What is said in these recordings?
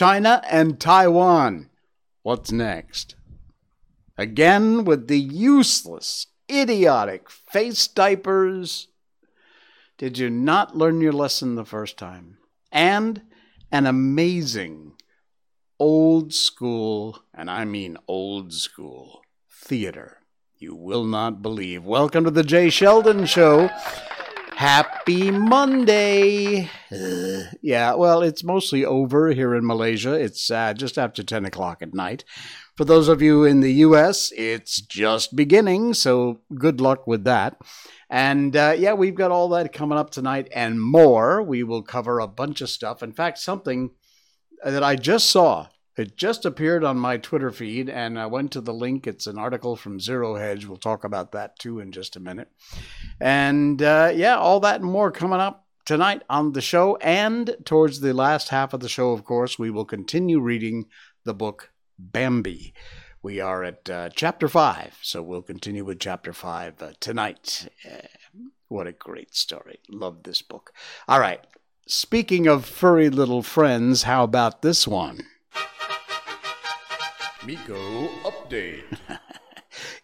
China and Taiwan. What's next? Again with the useless, idiotic face diapers. Did you not learn your lesson the first time? And an amazing old school, and I mean old school, theater. You will not believe. Welcome to the Jay Sheldon Show. Happy Monday. Yeah, well, it's mostly over here in Malaysia. It's uh, just after 10 o'clock at night. For those of you in the US, it's just beginning, so good luck with that. And uh, yeah, we've got all that coming up tonight and more. We will cover a bunch of stuff. In fact, something that I just saw it just appeared on my Twitter feed, and I went to the link. It's an article from Zero Hedge. We'll talk about that too in just a minute. And uh, yeah, all that and more coming up tonight on the show. And towards the last half of the show, of course, we will continue reading the book Bambi. We are at uh, chapter five, so we'll continue with chapter five uh, tonight. Uh, what a great story. Love this book. All right. Speaking of furry little friends, how about this one? Miko update.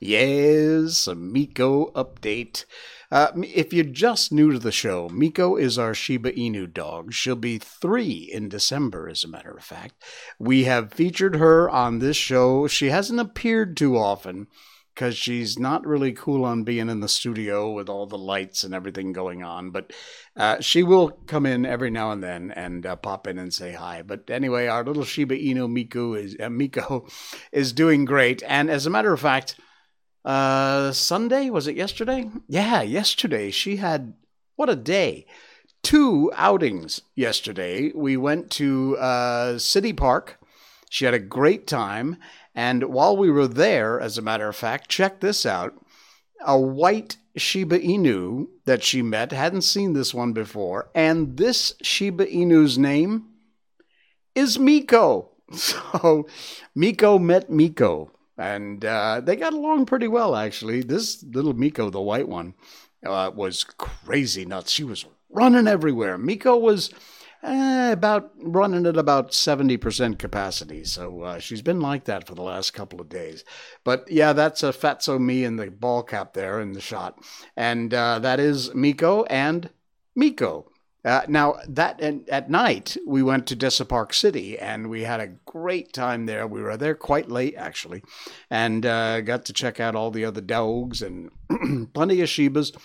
yes, a Miko update. Uh, if you're just new to the show, Miko is our Shiba Inu dog. She'll be three in December, as a matter of fact. We have featured her on this show. She hasn't appeared too often because she's not really cool on being in the studio with all the lights and everything going on. But uh, she will come in every now and then and uh, pop in and say hi. But anyway, our little Shiba Inu Miku is uh, Miko is doing great. And as a matter of fact, uh, Sunday was it yesterday? Yeah, yesterday she had what a day. Two outings yesterday. We went to uh, City Park. She had a great time and while we were there, as a matter of fact, check this out. A white Shiba Inu that she met, hadn't seen this one before, and this Shiba Inu's name is Miko. So Miko met Miko, and uh, they got along pretty well, actually. This little Miko, the white one, uh, was crazy nuts. She was running everywhere. Miko was eh, about running at about 70% capacity. So uh, she's been like that for the last couple of days. But yeah, that's a Fatso Me in the ball cap there in the shot. And uh, that is Miko and Miko. Uh, now that and at night we went to Desa Park City and we had a great time there. We were there quite late actually, and uh, got to check out all the other dogs and plenty of Shibas.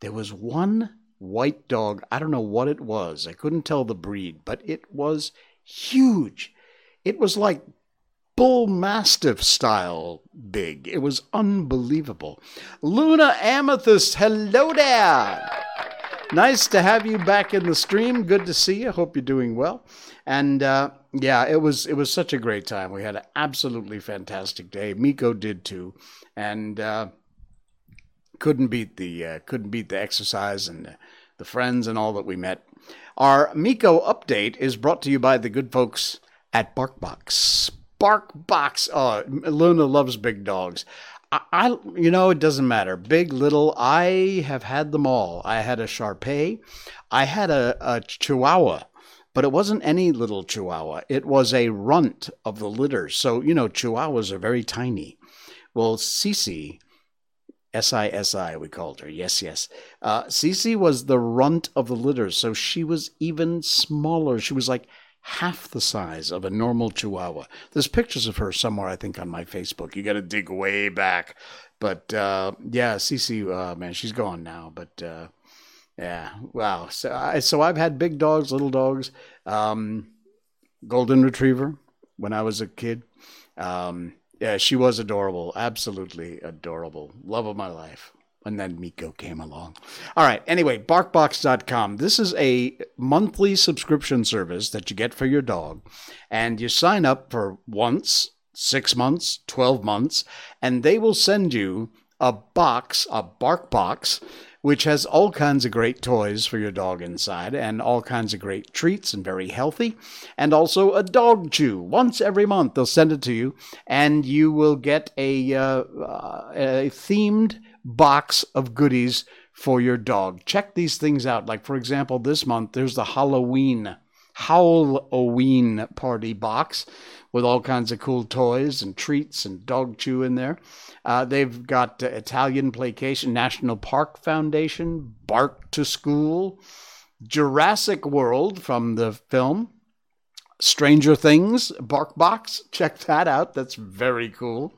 There was one white dog. I don't know what it was. I couldn't tell the breed, but it was huge. It was like bull mastiff style big. It was unbelievable. Luna Amethyst, hello there. Nice to have you back in the stream. Good to see you. Hope you're doing well. And uh, yeah, it was it was such a great time. We had an absolutely fantastic day. Miko did too, and uh, couldn't beat the uh, couldn't beat the exercise and the friends and all that we met. Our Miko update is brought to you by the good folks at BarkBox. BarkBox. Oh, Luna loves big dogs. I, you know, it doesn't matter. Big, little, I have had them all. I had a Shar Pei. I had a, a Chihuahua, but it wasn't any little Chihuahua. It was a runt of the litter. So, you know, Chihuahuas are very tiny. Well, Cece S-I-S-I, we called her. Yes, yes. Uh, Cece was the runt of the litter, so she was even smaller. She was like half the size of a normal Chihuahua. There's pictures of her somewhere, I think, on my Facebook. You got to dig way back. But uh, yeah, Cece, uh, man, she's gone now. But uh, yeah, wow. So, I, so I've had big dogs, little dogs, um, golden retriever when I was a kid. Um, yeah, she was adorable. Absolutely adorable. Love of my life. And then Miko came along. All right. Anyway, barkbox.com. This is a monthly subscription service that you get for your dog. And you sign up for once, six months, 12 months, and they will send you a box, a bark box which has all kinds of great toys for your dog inside and all kinds of great treats and very healthy. And also a dog chew. Once every month, they'll send it to you, and you will get a, uh, a themed box of goodies for your dog. Check these things out. Like, for example, this month, there's the Halloween Halloween party box with all kinds of cool toys and treats and dog chew in there. Uh, they've got uh, Italian Placation, National Park Foundation, Bark to School, Jurassic World from the film, Stranger Things, Bark Box. Check that out. That's very cool.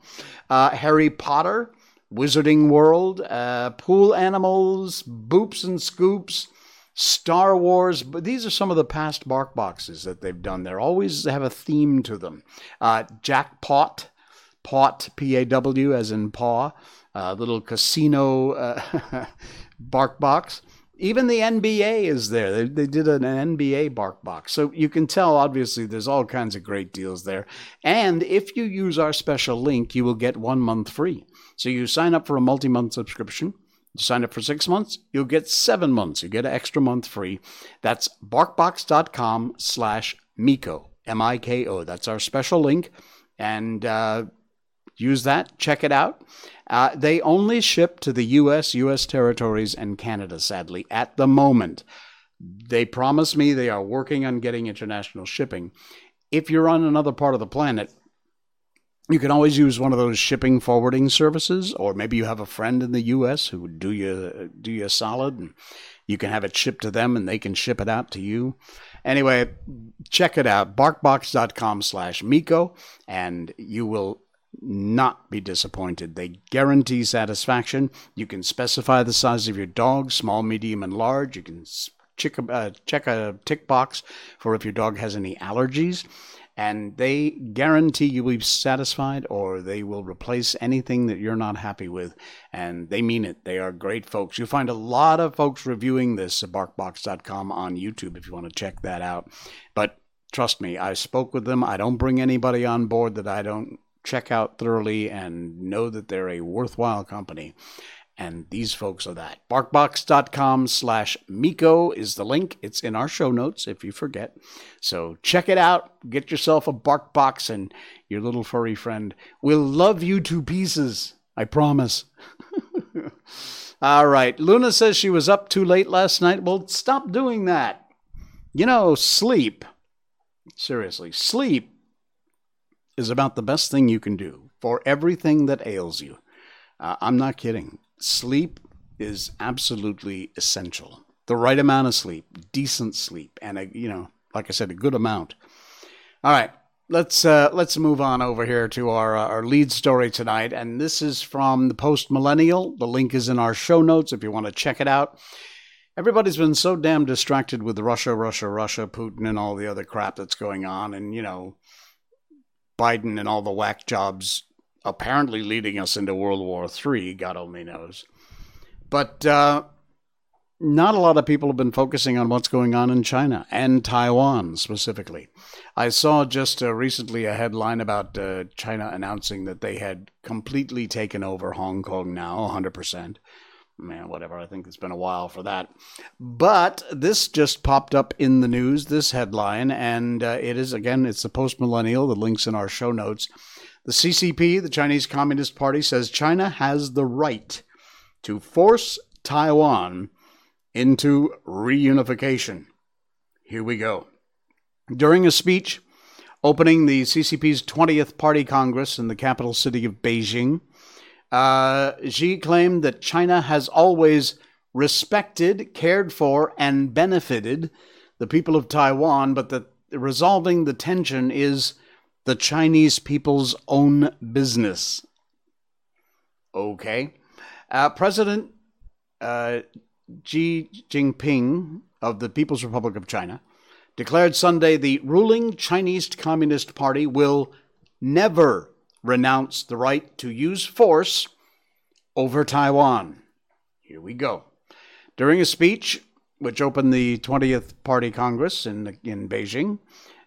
Uh, Harry Potter, Wizarding World, uh, Pool Animals, Boops and Scoops, Star Wars. But these are some of the past Bark Boxes that they've done. They always have a theme to them. Uh, Jackpot, Pot, P A W, as in paw, uh, little casino uh, Bark Box. Even the NBA is there. They, they did an NBA bark box. So you can tell, obviously, there's all kinds of great deals there. And if you use our special link, you will get one month free. So you sign up for a multi month subscription. You sign up for six months, you'll get seven months. You get an extra month free. That's barkbox.com slash Miko, M I K O. That's our special link. And uh, use that, check it out. Uh, they only ship to the U.S., U.S. territories, and Canada, sadly, at the moment. They promise me they are working on getting international shipping. If you're on another part of the planet, you can always use one of those shipping forwarding services, or maybe you have a friend in the U.S. who would do you do you a solid, and you can have it shipped to them, and they can ship it out to you. Anyway, check it out, barkbox.com/miko, and you will not be disappointed. They guarantee satisfaction. You can specify the size of your dog, small, medium, and large. You can check a, uh, check a tick box for if your dog has any allergies. And they guarantee you will be satisfied or they will replace anything that you're not happy with. And they mean it. They are great folks. You'll find a lot of folks reviewing this at barkbox.com on YouTube if you want to check that out. But trust me, I spoke with them. I don't bring anybody on board that I don't check out thoroughly and know that they're a worthwhile company. And these folks are that. Barkbox.com slash Miko is the link. It's in our show notes if you forget. So check it out. Get yourself a Barkbox and your little furry friend will love you to pieces. I promise. All right. Luna says she was up too late last night. Well, stop doing that. You know, sleep. Seriously, sleep is about the best thing you can do for everything that ails you. Uh, I'm not kidding. Sleep is absolutely essential. The right amount of sleep, decent sleep, and a, you know, like I said, a good amount. All right, let's uh, let's move on over here to our uh, our lead story tonight, and this is from the Post Millennial. The link is in our show notes if you want to check it out. Everybody's been so damn distracted with Russia, Russia, Russia, Putin, and all the other crap that's going on, and you know, Biden and all the whack jobs apparently leading us into World War III, God only knows. But uh, not a lot of people have been focusing on what's going on in China and Taiwan specifically. I saw just uh, recently a headline about uh, China announcing that they had completely taken over Hong Kong now, 100% man, whatever. I think it's been a while for that. But this just popped up in the news, this headline, and uh, it is, again, it's the post millennial. The link's in our show notes. The CCP, the Chinese Communist Party, says China has the right to force Taiwan into reunification. Here we go. During a speech opening the CCP's 20th Party Congress in the capital city of Beijing, uh, Xi claimed that China has always respected, cared for, and benefited the people of Taiwan, but that resolving the tension is the Chinese people's own business. Okay. Uh, President uh, Xi Jinping of the People's Republic of China declared Sunday the ruling Chinese Communist Party will never renounce the right to use force over Taiwan. Here we go. During a speech which opened the 20th Party Congress in, in Beijing,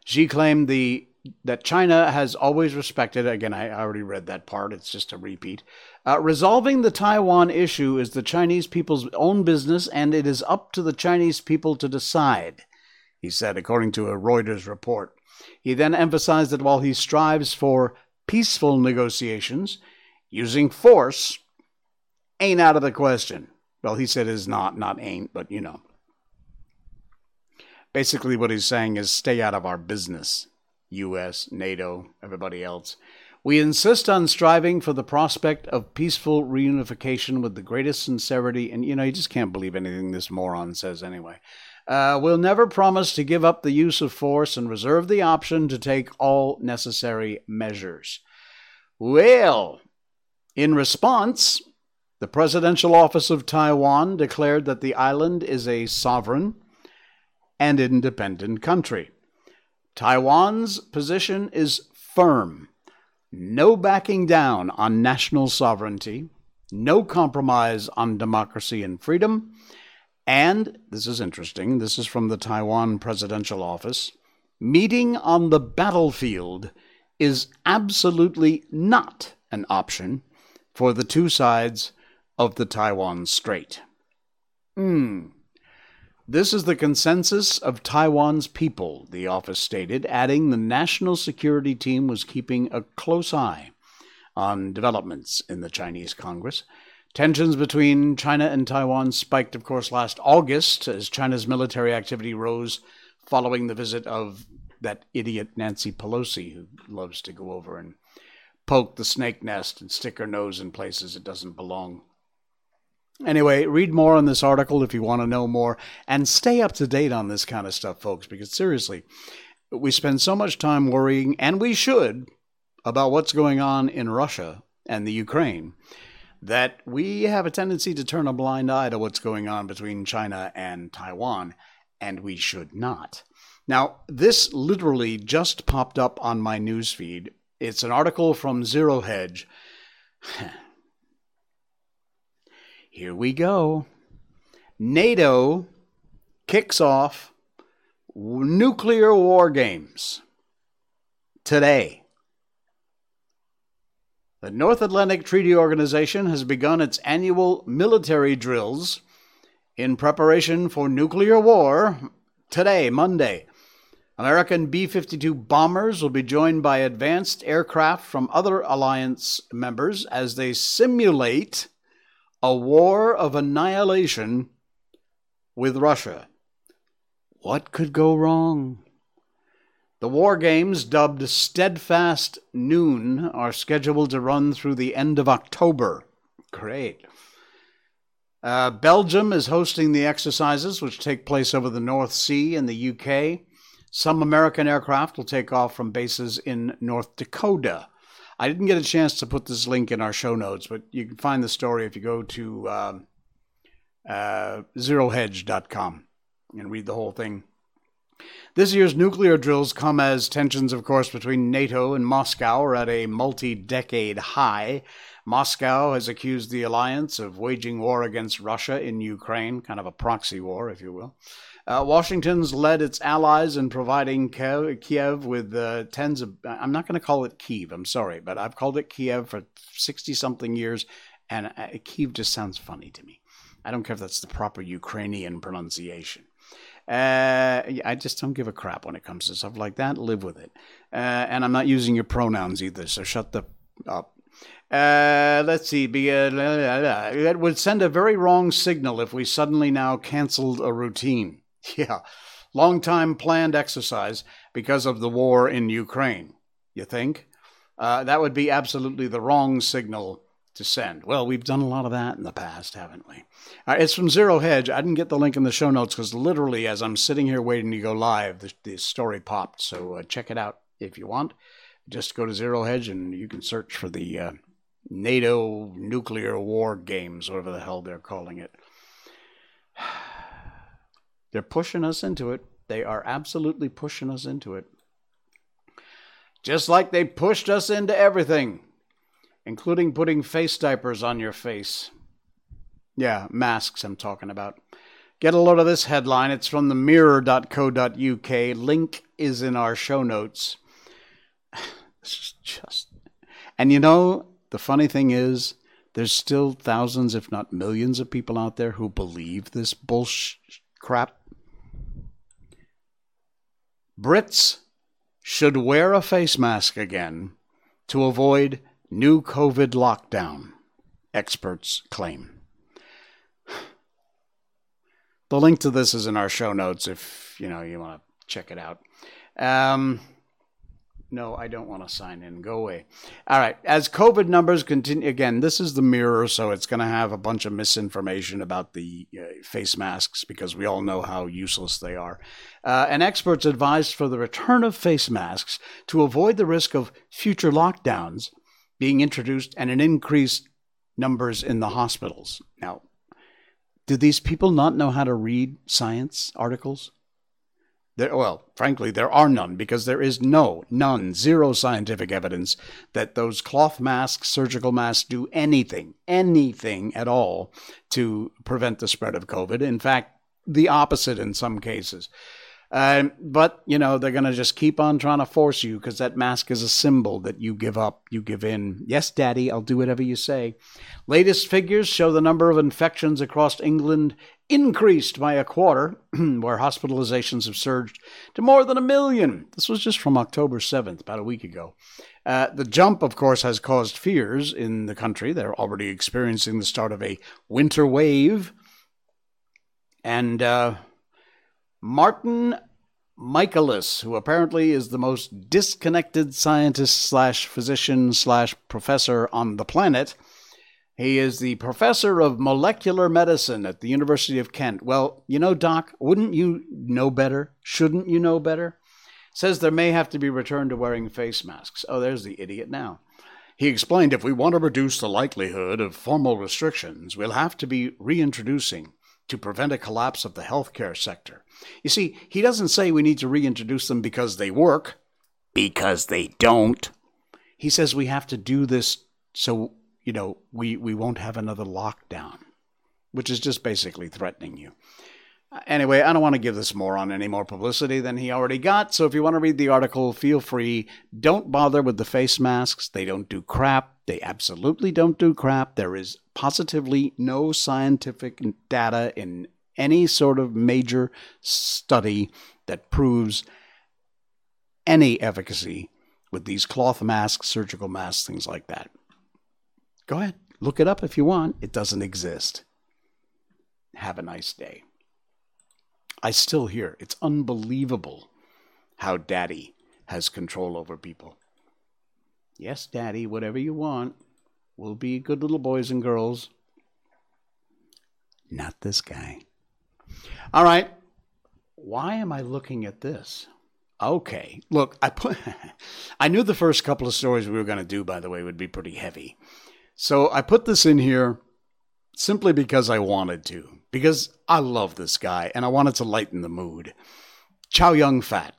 Xi claimed the that China has always respected, again, I already read that part, it's just a repeat. Uh, resolving the Taiwan issue is the Chinese people's own business, and it is up to the Chinese people to decide, he said, according to a Reuters report. He then emphasized that while he strives for peaceful negotiations using force ain't out of the question. Well, he said is not, not ain't, but you know. Basically, what he's saying is stay out of our business, U.S., NATO, everybody else. We insist on striving for the prospect of peaceful reunification with the greatest sincerity, and you know, you just can't believe anything this moron says anyway. Uh, we'll never promise to give up the use of force and reserve the option to take all necessary measures. Well, in response, the Presidential Office of Taiwan declared that the island is a sovereign and independent country. Taiwan's position is firm no backing down on national sovereignty, no compromise on democracy and freedom, and this is interesting, this is from the Taiwan Presidential Office meeting on the battlefield is absolutely not an option for the two sides of the Taiwan Strait. Hmm. This is the consensus of Taiwan's people, the office stated, adding the national security team was keeping a close eye on developments in the Chinese Congress. Tensions between China and Taiwan spiked, of course, last August as China's military activity rose following the visit of that idiot Nancy Pelosi, who loves to go over and poke the snake nest and stick her nose in places it doesn't belong. Anyway, read more on this article if you want to know more and stay up to date on this kind of stuff, folks, because seriously, we spend so much time worrying, and we should, about what's going on in Russia and the Ukraine that we have a tendency to turn a blind eye to what's going on between China and Taiwan, and we should not. Now, this literally just popped up on my newsfeed. It's an article from Zero Hedge. Here we go. NATO kicks off nuclear war games today. The North Atlantic Treaty Organization has begun its annual military drills in preparation for nuclear war today, Monday. American B 52 bombers will be joined by advanced aircraft from other alliance members as they simulate a war of annihilation with Russia. What could go wrong? The war games, dubbed Steadfast Noon, are scheduled to run through the end of October. Great. Uh, Belgium is hosting the exercises, which take place over the North Sea in the UK. Some American aircraft will take off from bases in North Dakota. I didn't get a chance to put this link in our show notes, but you can find the story if you go to um, uh, zerohedge.com and read the whole thing. This year's nuclear drills come as tensions, of course, between NATO and Moscow are at a multi decade high. Moscow has accused the alliance of waging war against Russia in Ukraine, kind of a proxy war, if you will. Uh, Washington's led its allies in providing Kiev, with uh, tens of. I'm not going to call it Kyiv. I'm sorry, but I've called it Kiev for 60 something years, and uh, Kyiv just sounds funny to me. I don't care if that's the proper Ukrainian pronunciation. Uh, I just don't give a crap when it comes to stuff like that. Live with it. Uh, and I'm not using your pronouns either, so shut the up. Uh, let's see. Be, uh, it would send a very wrong signal if we suddenly now canceled a routine. Yeah, long time planned exercise because of the war in Ukraine. You think? Uh, that would be absolutely the wrong signal to send. Well, we've done a lot of that in the past, haven't we? Uh, it's from Zero Hedge. I didn't get the link in the show notes because literally, as I'm sitting here waiting to go live, the, the story popped. So uh, check it out if you want. Just go to Zero Hedge and you can search for the uh, NATO nuclear war games, whatever the hell they're calling it. They're pushing us into it. They are absolutely pushing us into it. Just like they pushed us into everything, including putting face diapers on your face. Yeah, masks I'm talking about. Get a load of this headline. It's from the mirror.co.uk. Link is in our show notes. Just. And you know, the funny thing is, there's still thousands, if not millions, of people out there who believe this bullshit crap. Brits should wear a face mask again to avoid new COVID lockdown, experts claim. The link to this is in our show notes if you know you want to check it out. Um, no, I don't want to sign in. Go away. All right. As COVID numbers continue, again, this is the mirror, so it's going to have a bunch of misinformation about the uh, face masks because we all know how useless they are. Uh, and experts advised for the return of face masks to avoid the risk of future lockdowns being introduced and an increased numbers in the hospitals. Now, do these people not know how to read science articles? There, well, frankly, there are none because there is no, none, zero scientific evidence that those cloth masks, surgical masks, do anything, anything at all to prevent the spread of COVID. In fact, the opposite in some cases. Um, but, you know, they're going to just keep on trying to force you because that mask is a symbol that you give up, you give in. Yes, Daddy, I'll do whatever you say. Latest figures show the number of infections across England increased by a quarter, where hospitalizations have surged to more than a million. This was just from October 7th, about a week ago. Uh, the jump, of course, has caused fears in the country. They're already experiencing the start of a winter wave. And uh, Martin Michaelis, who apparently is the most disconnected scientist slash physician slash professor on the planet. He is the professor of molecular medicine at the University of Kent. Well, you know, Doc, wouldn't you know better? Shouldn't you know better? Says there may have to be return to wearing face masks. Oh, there's the idiot now. He explained if we want to reduce the likelihood of formal restrictions, we'll have to be reintroducing to prevent a collapse of the healthcare sector. You see, he doesn't say we need to reintroduce them because they work, because they don't. He says we have to do this so, you know, we, we won't have another lockdown, which is just basically threatening you. Anyway, I don't want to give this moron any more publicity than he already got, so if you want to read the article, feel free. Don't bother with the face masks. They don't do crap. They absolutely don't do crap. There is positively no scientific data in any sort of major study that proves any efficacy with these cloth masks, surgical masks, things like that. Go ahead, look it up if you want. It doesn't exist. Have a nice day. I still hear it's unbelievable how daddy has control over people. Yes, daddy, whatever you want. We'll be good little boys and girls. Not this guy. All right. Why am I looking at this? Okay. Look, I put I knew the first couple of stories we were going to do by the way would be pretty heavy. So I put this in here simply because I wanted to. Because I love this guy and I wanted to lighten the mood. Chow Yun Fat.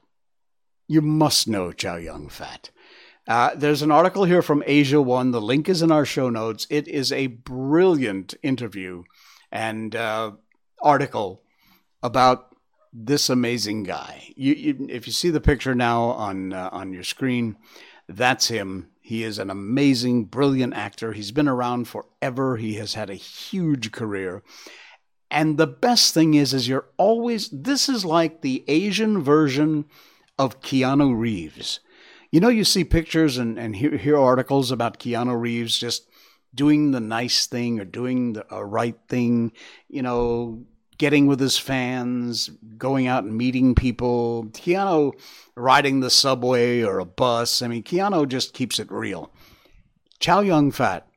You must know Chow Yun Fat. Uh, there's an article here from Asia One. The link is in our show notes. It is a brilliant interview and uh, article about this amazing guy. You, you, if you see the picture now on uh, on your screen, that's him. He is an amazing, brilliant actor. He's been around forever. He has had a huge career. And the best thing is, is you're always. This is like the Asian version of Keanu Reeves. You know, you see pictures and, and hear, hear articles about Keanu Reeves just doing the nice thing or doing the right thing, you know, getting with his fans, going out and meeting people. Keanu riding the subway or a bus. I mean, Keanu just keeps it real. Chow Yun Fat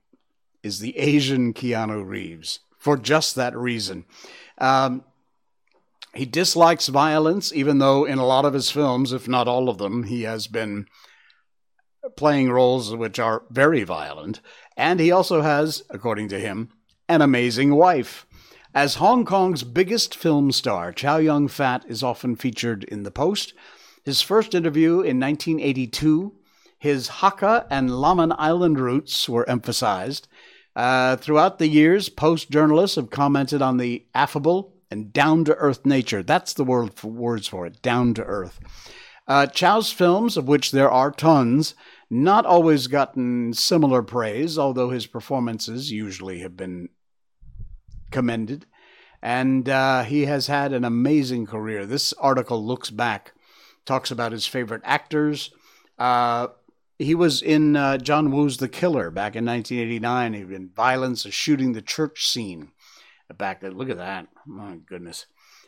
is the Asian Keanu Reeves for just that reason. Um, he dislikes violence, even though in a lot of his films, if not all of them, he has been playing roles which are very violent. And he also has, according to him, an amazing wife. As Hong Kong's biggest film star, Chow Yun Fat is often featured in The Post. His first interview in 1982, his Hakka and Lamma Island roots were emphasized. Uh, throughout the years, Post journalists have commented on the affable and down to earth nature. That's the word for, words for it down to earth. Uh, Chow's films, of which there are tons, not always gotten similar praise, although his performances usually have been commended. And uh, he has had an amazing career. This article looks back, talks about his favorite actors. Uh, he was in uh, John Woo's The Killer back in 1989. He was Violence, a shooting the church scene back then. Look at that. My goodness.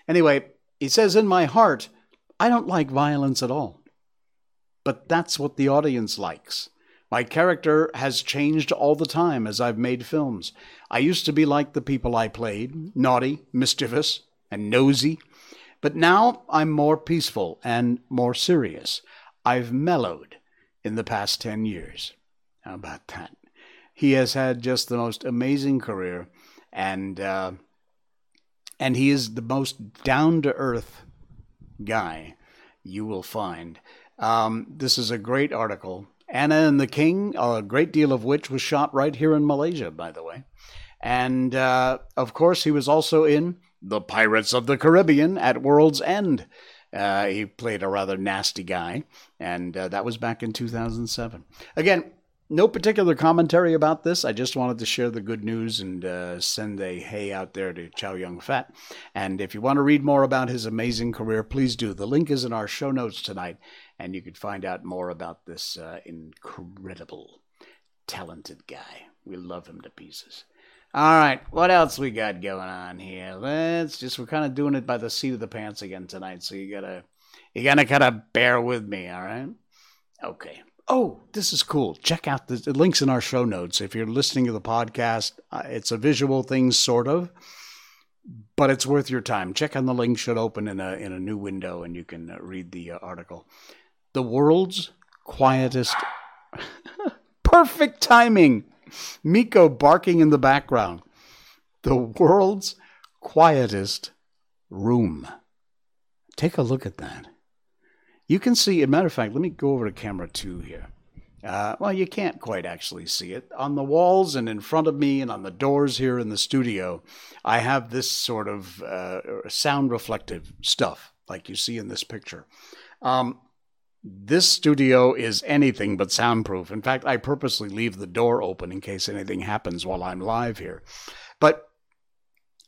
Anyway, he says, In my heart, I don't like violence at all. But that's what the audience likes. My character has changed all the time as I've made films. I used to be like the people I played naughty, mischievous, and nosy. But now I'm more peaceful and more serious. I've mellowed in the past 10 years. How about that? He has had just the most amazing career, and uh, and he is the most down to earth guy you will find. Um, this is a great article. Anna and the King, a great deal of which was shot right here in Malaysia, by the way. And uh, of course, he was also in The Pirates of the Caribbean at World's End. Uh, he played a rather nasty guy, and uh, that was back in 2007. Again, no particular commentary about this. I just wanted to share the good news and uh, send a hey out there to Chow Yun Fat. And if you want to read more about his amazing career, please do. The link is in our show notes tonight, and you can find out more about this uh, incredible, talented guy. We love him to pieces. All right, what else we got going on here? Let's just we're kind of doing it by the seat of the pants again tonight, so you gotta you gotta kind of bear with me, all right? Okay. Oh, this is cool. Check out the, links in our show notes. If you're listening to the podcast, uh, it's a visual thing, sort of, but it's worth your time. Check on the link; should open in a in a new window, and you can uh, read the uh, article. The world's quietest. Perfect timing. Miko barking in the background. The world's quietest room. Take a look at that. You can see, a matter of fact, let me go over to camera two here. Uh, well, you can't quite actually see it. On the walls and in front of me and on the doors here in the studio, I have this sort of uh, sound reflective stuff, like you see in this picture. Um, this studio is anything but soundproof. In fact, I purposely leave the door open in case anything happens while I'm live here. But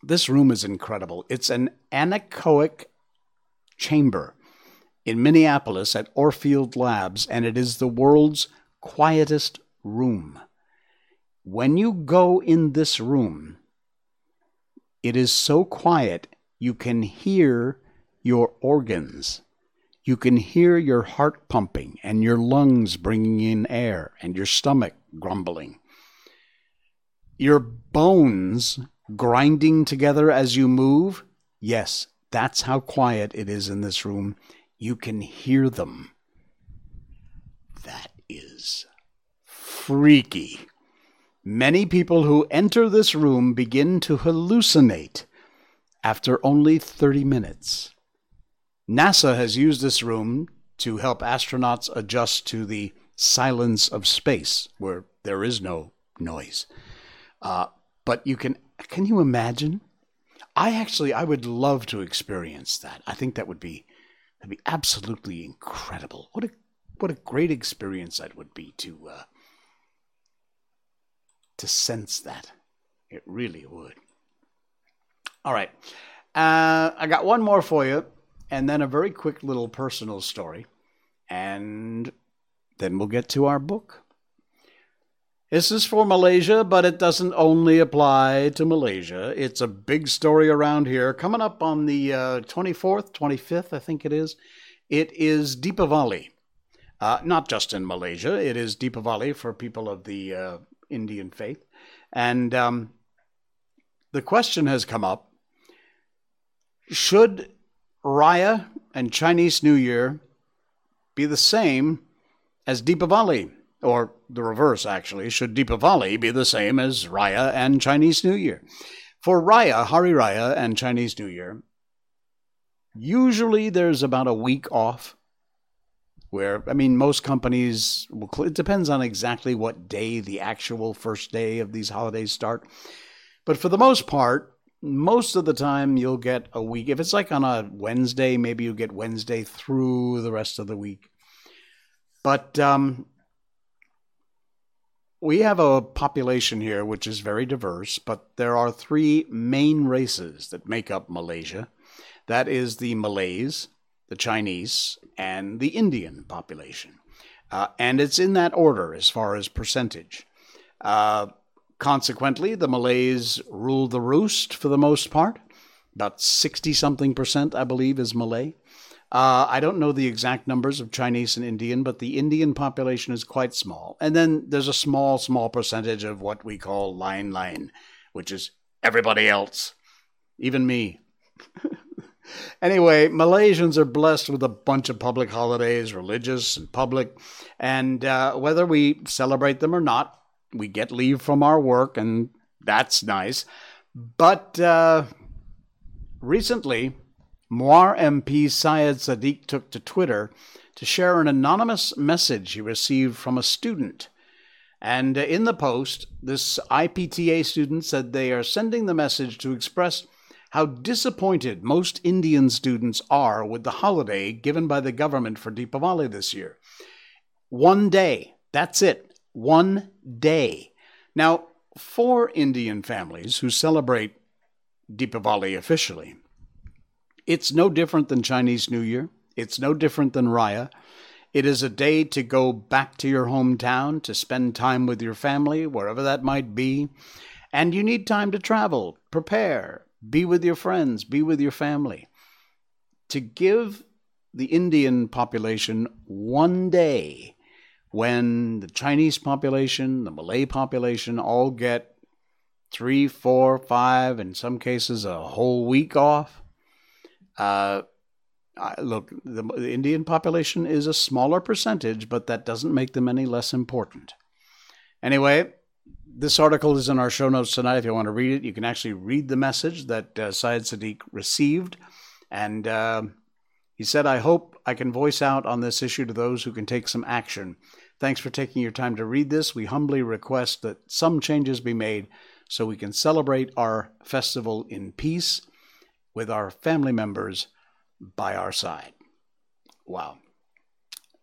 this room is incredible. It's an anechoic chamber in Minneapolis at Orfield Labs, and it is the world's quietest room. When you go in this room, it is so quiet you can hear your organs. You can hear your heart pumping and your lungs bringing in air and your stomach grumbling. Your bones grinding together as you move. Yes, that's how quiet it is in this room. You can hear them. That is freaky. Many people who enter this room begin to hallucinate after only 30 minutes. NASA has used this room to help astronauts adjust to the silence of space, where there is no noise. Uh, but you can can you imagine? I actually I would love to experience that. I think that would be that'd be absolutely incredible. What a what a great experience that would be to uh, to sense that. It really would. All right, uh, I got one more for you, and then a very quick little personal story, and then we'll get to our book. This is for Malaysia, but it doesn't only apply to Malaysia. It's a big story around here. Coming up on the uh, 24th, 25th, I think it is. It is Deepavali. Uh, not just in Malaysia, it is Deepavali for people of the uh, Indian faith. And um, the question has come up should Raya and Chinese New Year be the same as Deepavali? Or the reverse, actually. Should Deepavali be the same as Raya and Chinese New Year? For Raya, Hari Raya, and Chinese New Year, usually there's about a week off where I mean most companies will it depends on exactly what day the actual first day of these holidays start. But for the most part, most of the time you'll get a week. If it's like on a Wednesday, maybe you'll get Wednesday through the rest of the week. But um, we have a population here which is very diverse, but there are three main races that make up Malaysia. That is the Malays, the Chinese, and the Indian population. Uh, and it's in that order as far as percentage. Uh, consequently, the Malays rule the roost for the most part. About 60 something percent, I believe, is Malay. Uh, I don't know the exact numbers of Chinese and Indian, but the Indian population is quite small. And then there's a small, small percentage of what we call line line, which is everybody else, even me. anyway, Malaysians are blessed with a bunch of public holidays, religious and public, and uh, whether we celebrate them or not, we get leave from our work, and that's nice. But uh, recently, Muar MP Syed Saddiq took to Twitter to share an anonymous message he received from a student. And in the post, this IPTA student said they are sending the message to express how disappointed most Indian students are with the holiday given by the government for Deepavali this year. One day, that's it, one day. Now, for Indian families who celebrate Deepavali officially, it's no different than Chinese New Year. It's no different than Raya. It is a day to go back to your hometown, to spend time with your family, wherever that might be. And you need time to travel, prepare, be with your friends, be with your family. To give the Indian population one day when the Chinese population, the Malay population all get three, four, five, in some cases a whole week off uh, look, the, the, Indian population is a smaller percentage, but that doesn't make them any less important. Anyway, this article is in our show notes tonight. If you want to read it, you can actually read the message that uh, Syed Saddiq received. And uh, he said, I hope I can voice out on this issue to those who can take some action. Thanks for taking your time to read this. We humbly request that some changes be made so we can celebrate our festival in peace with our family members by our side. Wow.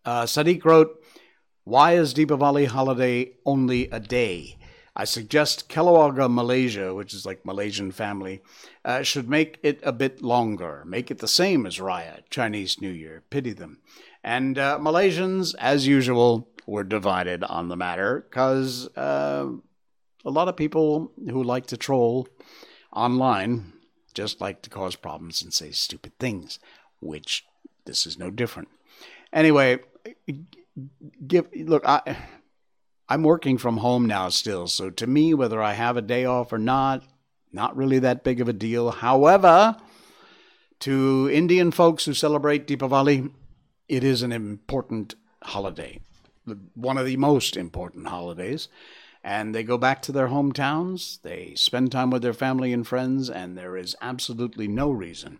Uh, Saddiq wrote, Why is Deepavali holiday only a day? I suggest Keluarga Malaysia, which is like Malaysian family, uh, should make it a bit longer. Make it the same as Raya, Chinese New Year. Pity them. And uh, Malaysians, as usual, were divided on the matter because uh, a lot of people who like to troll online just like to cause problems and say stupid things, which this is no different. Anyway, give look, I I'm working from home now still, so to me, whether I have a day off or not, not really that big of a deal. However, to Indian folks who celebrate Deepavali, it is an important holiday, one of the most important holidays and they go back to their hometowns, they spend time with their family and friends, and there is absolutely no reason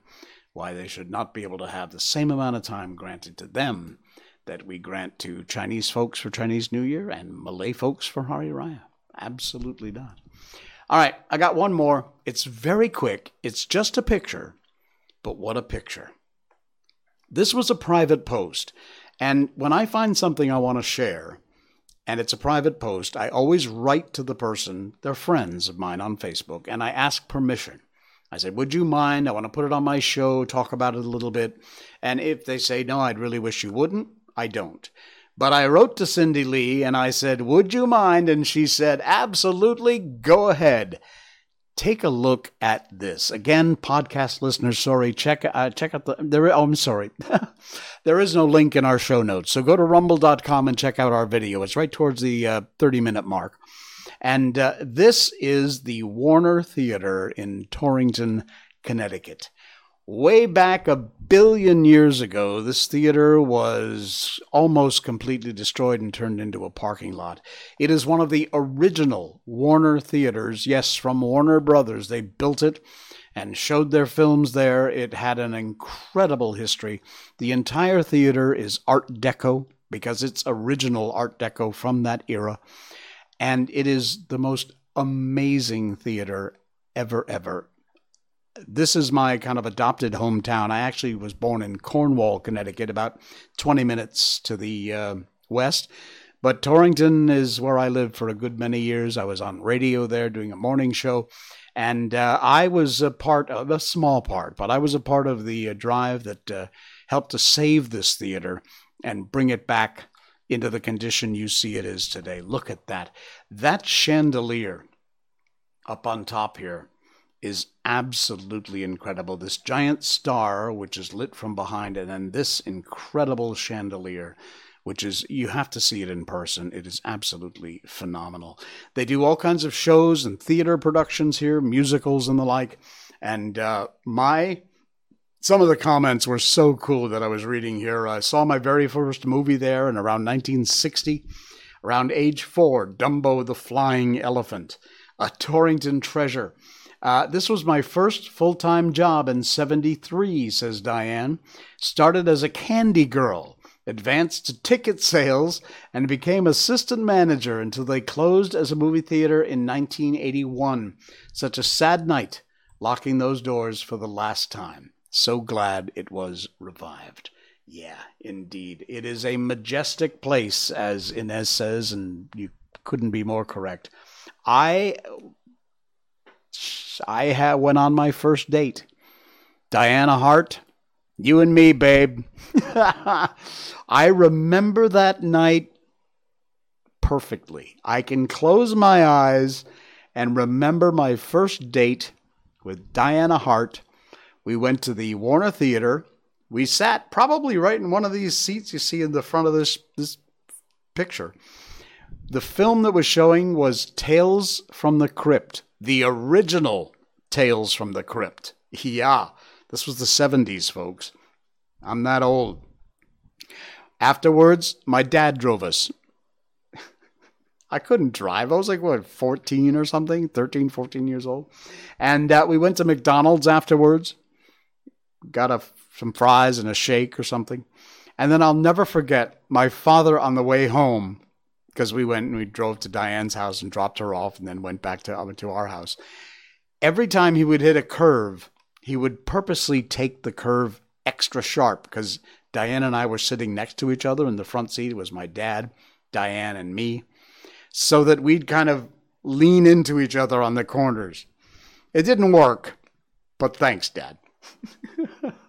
why they should not be able to have the same amount of time granted to them that we grant to Chinese folks for Chinese New Year and Malay folks for Hari Raya. Absolutely not. All right, I got one more. It's very quick. It's just a picture, but what a picture. This was a private post, and when I find something I want to share, and it's a private post, I always write to the person, they're friends of mine on Facebook, and I ask permission. I said, Would you mind? I want to put it on my show, talk about it a little bit. And if they say, No, I'd really wish you wouldn't, I don't. But I wrote to Cindy Lee and I said, Would you mind? And she said, Absolutely, go ahead take a look at this. Again, podcast listeners, sorry, check uh, check out the there. Oh, I'm sorry, there is no link in our show notes. So go to rumble.com and check out our video. It's right towards the uh, 30 minute mark. And uh, this is the Warner Theater in Torrington, Connecticut. Way back a billion years ago, this theater was almost completely destroyed and turned into a parking lot. It is one of the original Warner theaters. Yes, from Warner Brothers. They built it and showed their films there. It had an incredible history. The entire theater is Art Deco because it's original Art Deco from that era. And it is the most amazing theater ever, ever, this is my kind of adopted hometown. I actually was born in Cornwall, Connecticut, about 20 minutes to the uh, west. But Torrington is where I lived for a good many years. I was on radio there doing a morning show. And uh, I was a part of a small part, but I was a part of the uh, drive that uh, helped to save this theater and bring it back into the condition you see it is today. Look at that. That chandelier up on top here is absolutely incredible. This giant star, which is lit from behind, and then this incredible chandelier, which is, you have to see it in person. It is absolutely phenomenal. They do all kinds of shows and theater productions here, musicals and the like. And uh, my some of the comments were so cool that I was reading here. I saw my very first movie there in around 1960. Around age four, Dumbo the Flying Elephant, a Torrington treasure. Uh, this was my first full time job in 73, says Diane. Started as a candy girl, advanced to ticket sales, and became assistant manager until they closed as a movie theater in 1981. Such a sad night, locking those doors for the last time. So glad it was revived. Yeah, indeed. It is a majestic place, as Inez says, and you couldn't be more correct. I I went on my first date. Diana Hart, you and me, babe. I remember that night perfectly. I can close my eyes and remember my first date with Diana Hart. We went to the Warner Theater. We sat probably right in one of these seats you see in the front of this this picture. The film that was showing was Tales from the Crypt, the original Tales from the Crypt. Yeah, this was the 70s, folks. I'm that old. Afterwards, my dad drove us. I couldn't drive. I was like, what, 14 or something? 13, 14 years old. And uh, we went to McDonald's afterwards, got a, some fries and a shake or something. And then I'll never forget my father on the way home, because we went and we drove to Diane's house and dropped her off and then went back to, to our house every time he would hit a curve, he would purposely take the curve extra sharp because Diane and I were sitting next to each other in the front seat. It was my dad, Diane, and me, so that we'd kind of lean into each other on the corners. It didn't work, but thanks, Dad.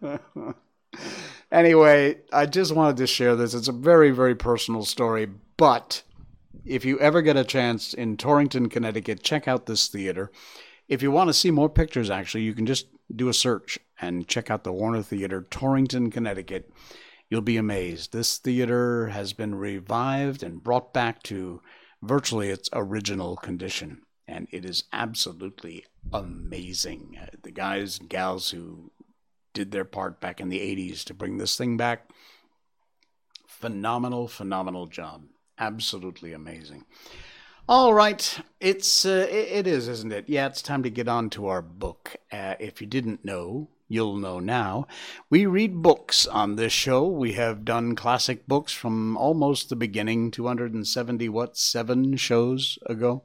anyway, I just wanted to share this. It's a very, very personal story, but if you ever get a chance in Torrington, Connecticut, check out this theater. If you want to see more pictures, actually, you can just do a search and check out the Warner Theater, Torrington, Connecticut. You'll be amazed. This theater has been revived and brought back to virtually its original condition, and it is absolutely amazing. Uh, the guys and gals who did their part back in the 80s to bring this thing back, phenomenal, phenomenal job. Absolutely amazing. All right, it's uh, it is, isn't it? Yeah, it's time to get on to our book. Uh, if you didn't know, you'll know now. We read books on this show. We have done classic books from almost the beginning, 270 what seven shows ago.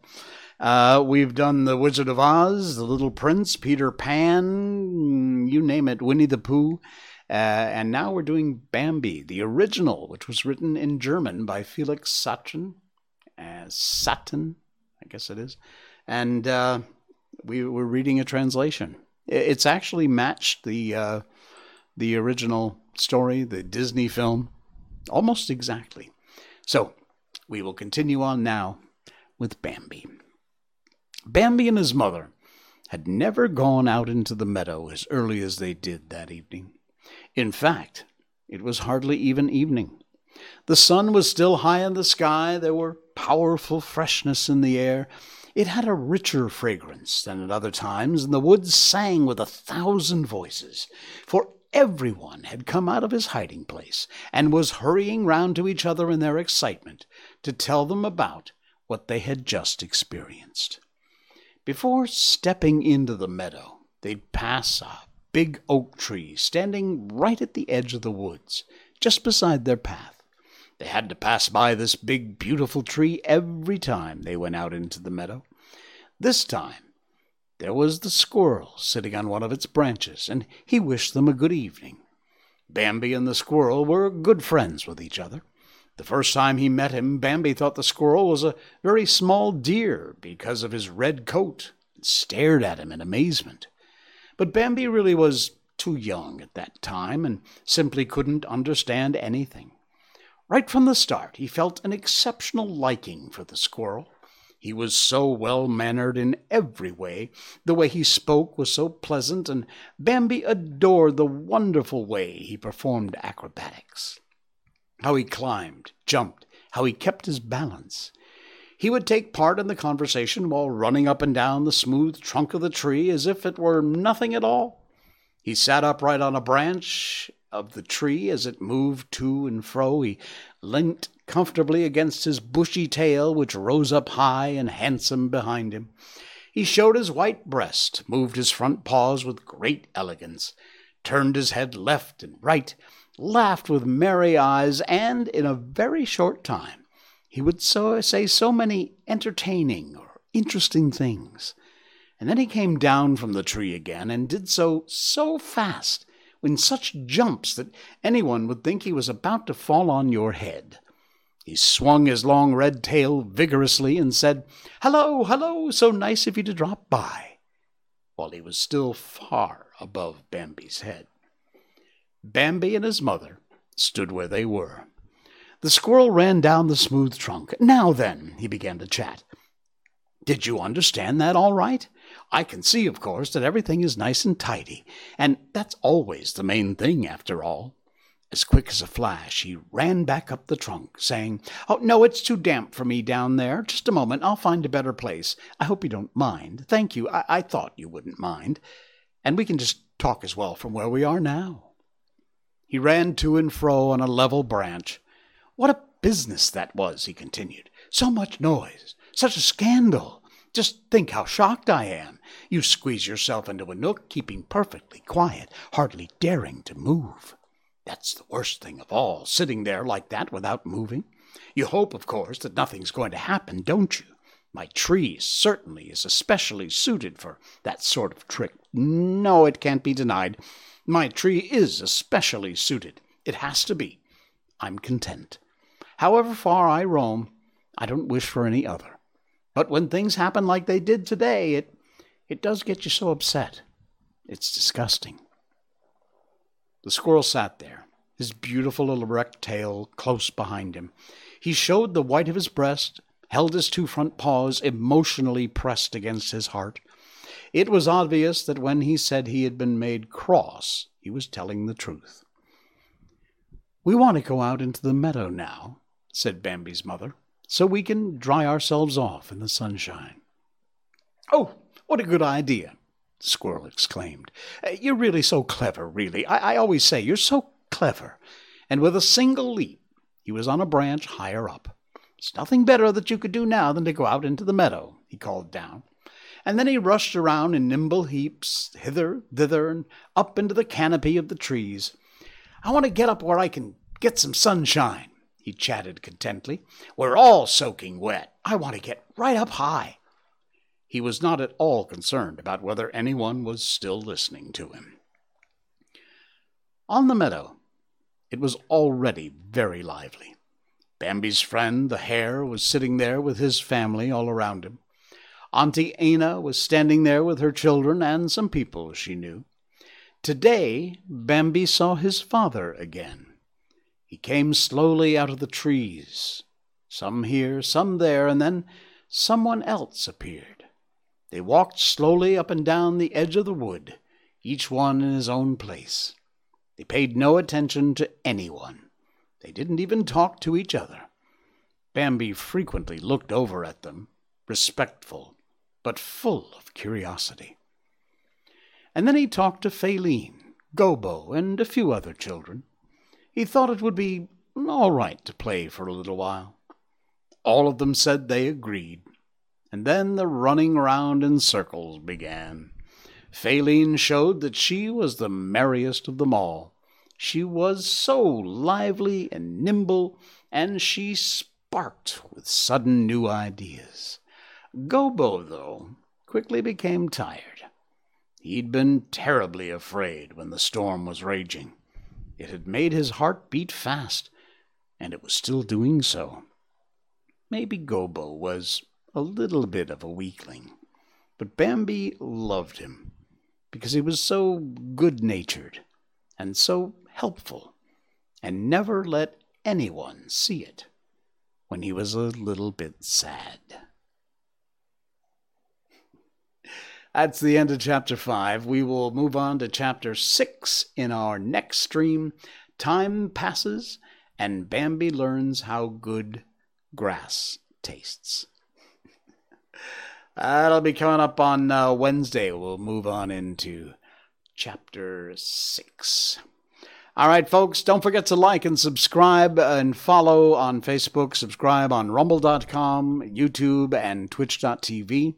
Uh, we've done The Wizard of Oz, The Little Prince, Peter Pan, you name it, Winnie the Pooh. Uh, and now we're doing Bambi, the original, which was written in German by Felix Salten as Satan, I guess it is. And uh, we were reading a translation. It's actually matched the uh, the original story, the Disney film, almost exactly. So we will continue on now with Bambi. Bambi and his mother had never gone out into the meadow as early as they did that evening. In fact, it was hardly even evening. The sun was still high in the sky. There were powerful freshness in the air. It had a richer fragrance than at other times, and the woods sang with a thousand voices, for everyone had come out of his hiding place and was hurrying round to each other in their excitement to tell them about what they had just experienced. Before stepping into the meadow, they'd pass a big oak tree standing right at the edge of the woods, just beside their path. They had to pass by this big, beautiful tree every time they went out into the meadow. This time, there was the squirrel sitting on one of its branches, and he wished them a good evening. Bambi and the squirrel were good friends with each other. The first time he met him, Bambi thought the squirrel was a very small deer because of his red coat, and stared at him in amazement. But Bambi really was too young at that time and simply couldn't understand anything. Right from the start, he felt an exceptional liking for the squirrel. He was so well mannered in every way. The way he spoke was so pleasant, and Bambi adored the wonderful way he performed acrobatics. How he climbed, jumped, how he kept his balance. He would take part in the conversation while running up and down the smooth trunk of the tree as if it were nothing at all. He sat upright on a branch of the tree as it moved to and fro. He leant comfortably against his bushy tail, which rose up high and handsome behind him. He showed his white breast, moved his front paws with great elegance, turned his head left and right, laughed with merry eyes, and in a very short time he would so, say so many entertaining or interesting things. And then he came down from the tree again, and did so so fast, in such jumps that anyone would think he was about to fall on your head. He swung his long red tail vigorously and said, Hello, hello, so nice of you to drop by, while he was still far above Bambi's head. Bambi and his mother stood where they were. The squirrel ran down the smooth trunk. Now then, he began to chat. Did you understand that all right? I can see, of course, that everything is nice and tidy, and that's always the main thing, after all. As quick as a flash, he ran back up the trunk, saying, Oh, no, it's too damp for me down there. Just a moment, I'll find a better place. I hope you don't mind. Thank you. I, I thought you wouldn't mind. And we can just talk as well from where we are now. He ran to and fro on a level branch. What a business that was, he continued. So much noise, such a scandal. Just think how shocked I am. You squeeze yourself into a nook, keeping perfectly quiet, hardly daring to move. That's the worst thing of all, sitting there like that without moving. You hope, of course, that nothing's going to happen, don't you? My tree certainly is especially suited for that sort of trick. No, it can't be denied. My tree is especially suited. It has to be. I'm content. However far I roam, I don't wish for any other. But when things happen like they did today, it it does get you so upset. It's disgusting. The squirrel sat there, his beautiful little erect tail close behind him. He showed the white of his breast, held his two front paws emotionally pressed against his heart. It was obvious that when he said he had been made cross, he was telling the truth. We want to go out into the meadow now, said Bambi's mother, so we can dry ourselves off in the sunshine. Oh, what a good idea, squirrel exclaimed. Uh, you're really so clever, really. I, I always say you're so clever. And with a single leap, he was on a branch higher up. It's nothing better that you could do now than to go out into the meadow, he called down. And then he rushed around in nimble heaps, hither, thither, and up into the canopy of the trees. I want to get up where I can get some sunshine, he chatted contentedly. We're all soaking wet. I want to get right up high. He was not at all concerned about whether anyone was still listening to him. On the meadow, it was already very lively. Bambi's friend, the hare, was sitting there with his family all around him. Auntie Ena was standing there with her children and some people she knew. Today, Bambi saw his father again. He came slowly out of the trees, some here, some there, and then someone else appeared. They walked slowly up and down the edge of the wood, each one in his own place. They paid no attention to anyone. They didn't even talk to each other. Bambi frequently looked over at them, respectful, but full of curiosity. And then he talked to Faline, Gobo, and a few other children. He thought it would be all right to play for a little while. All of them said they agreed, and then the running round in circles began. Faline showed that she was the merriest of them all. She was so lively and nimble, and she sparked with sudden new ideas. Gobo, though, quickly became tired. He'd been terribly afraid when the storm was raging. It had made his heart beat fast, and it was still doing so. Maybe Gobo was a little bit of a weakling. But Bambi loved him because he was so good natured and so helpful and never let anyone see it when he was a little bit sad. That's the end of chapter five. We will move on to chapter six in our next stream. Time passes, and Bambi learns how good grass tastes. That'll be coming up on uh, Wednesday. We'll move on into chapter six. All right, folks, don't forget to like and subscribe and follow on Facebook, subscribe on rumble.com, YouTube, and twitch.tv.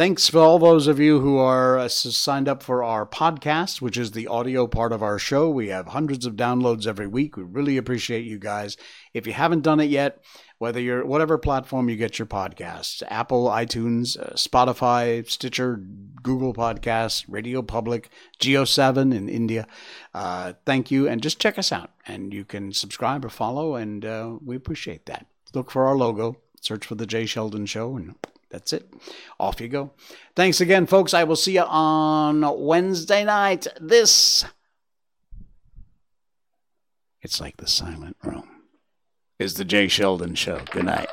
Thanks for all those of you who are uh, signed up for our podcast, which is the audio part of our show. We have hundreds of downloads every week. We really appreciate you guys. If you haven't done it yet, whether you're whatever platform you get your podcasts, Apple, iTunes, uh, Spotify, Stitcher, Google Podcasts, Radio Public, JioSaavn in India. Uh, thank you, and just check us out. And you can subscribe or follow, and uh, we appreciate that. Look for our logo, search for the Jay Sheldon Show, and that's it. Off you go. Thanks again, folks. I will see you on Wednesday night. This. It's like the silent room. Is the Jay Sheldon Show. Good night.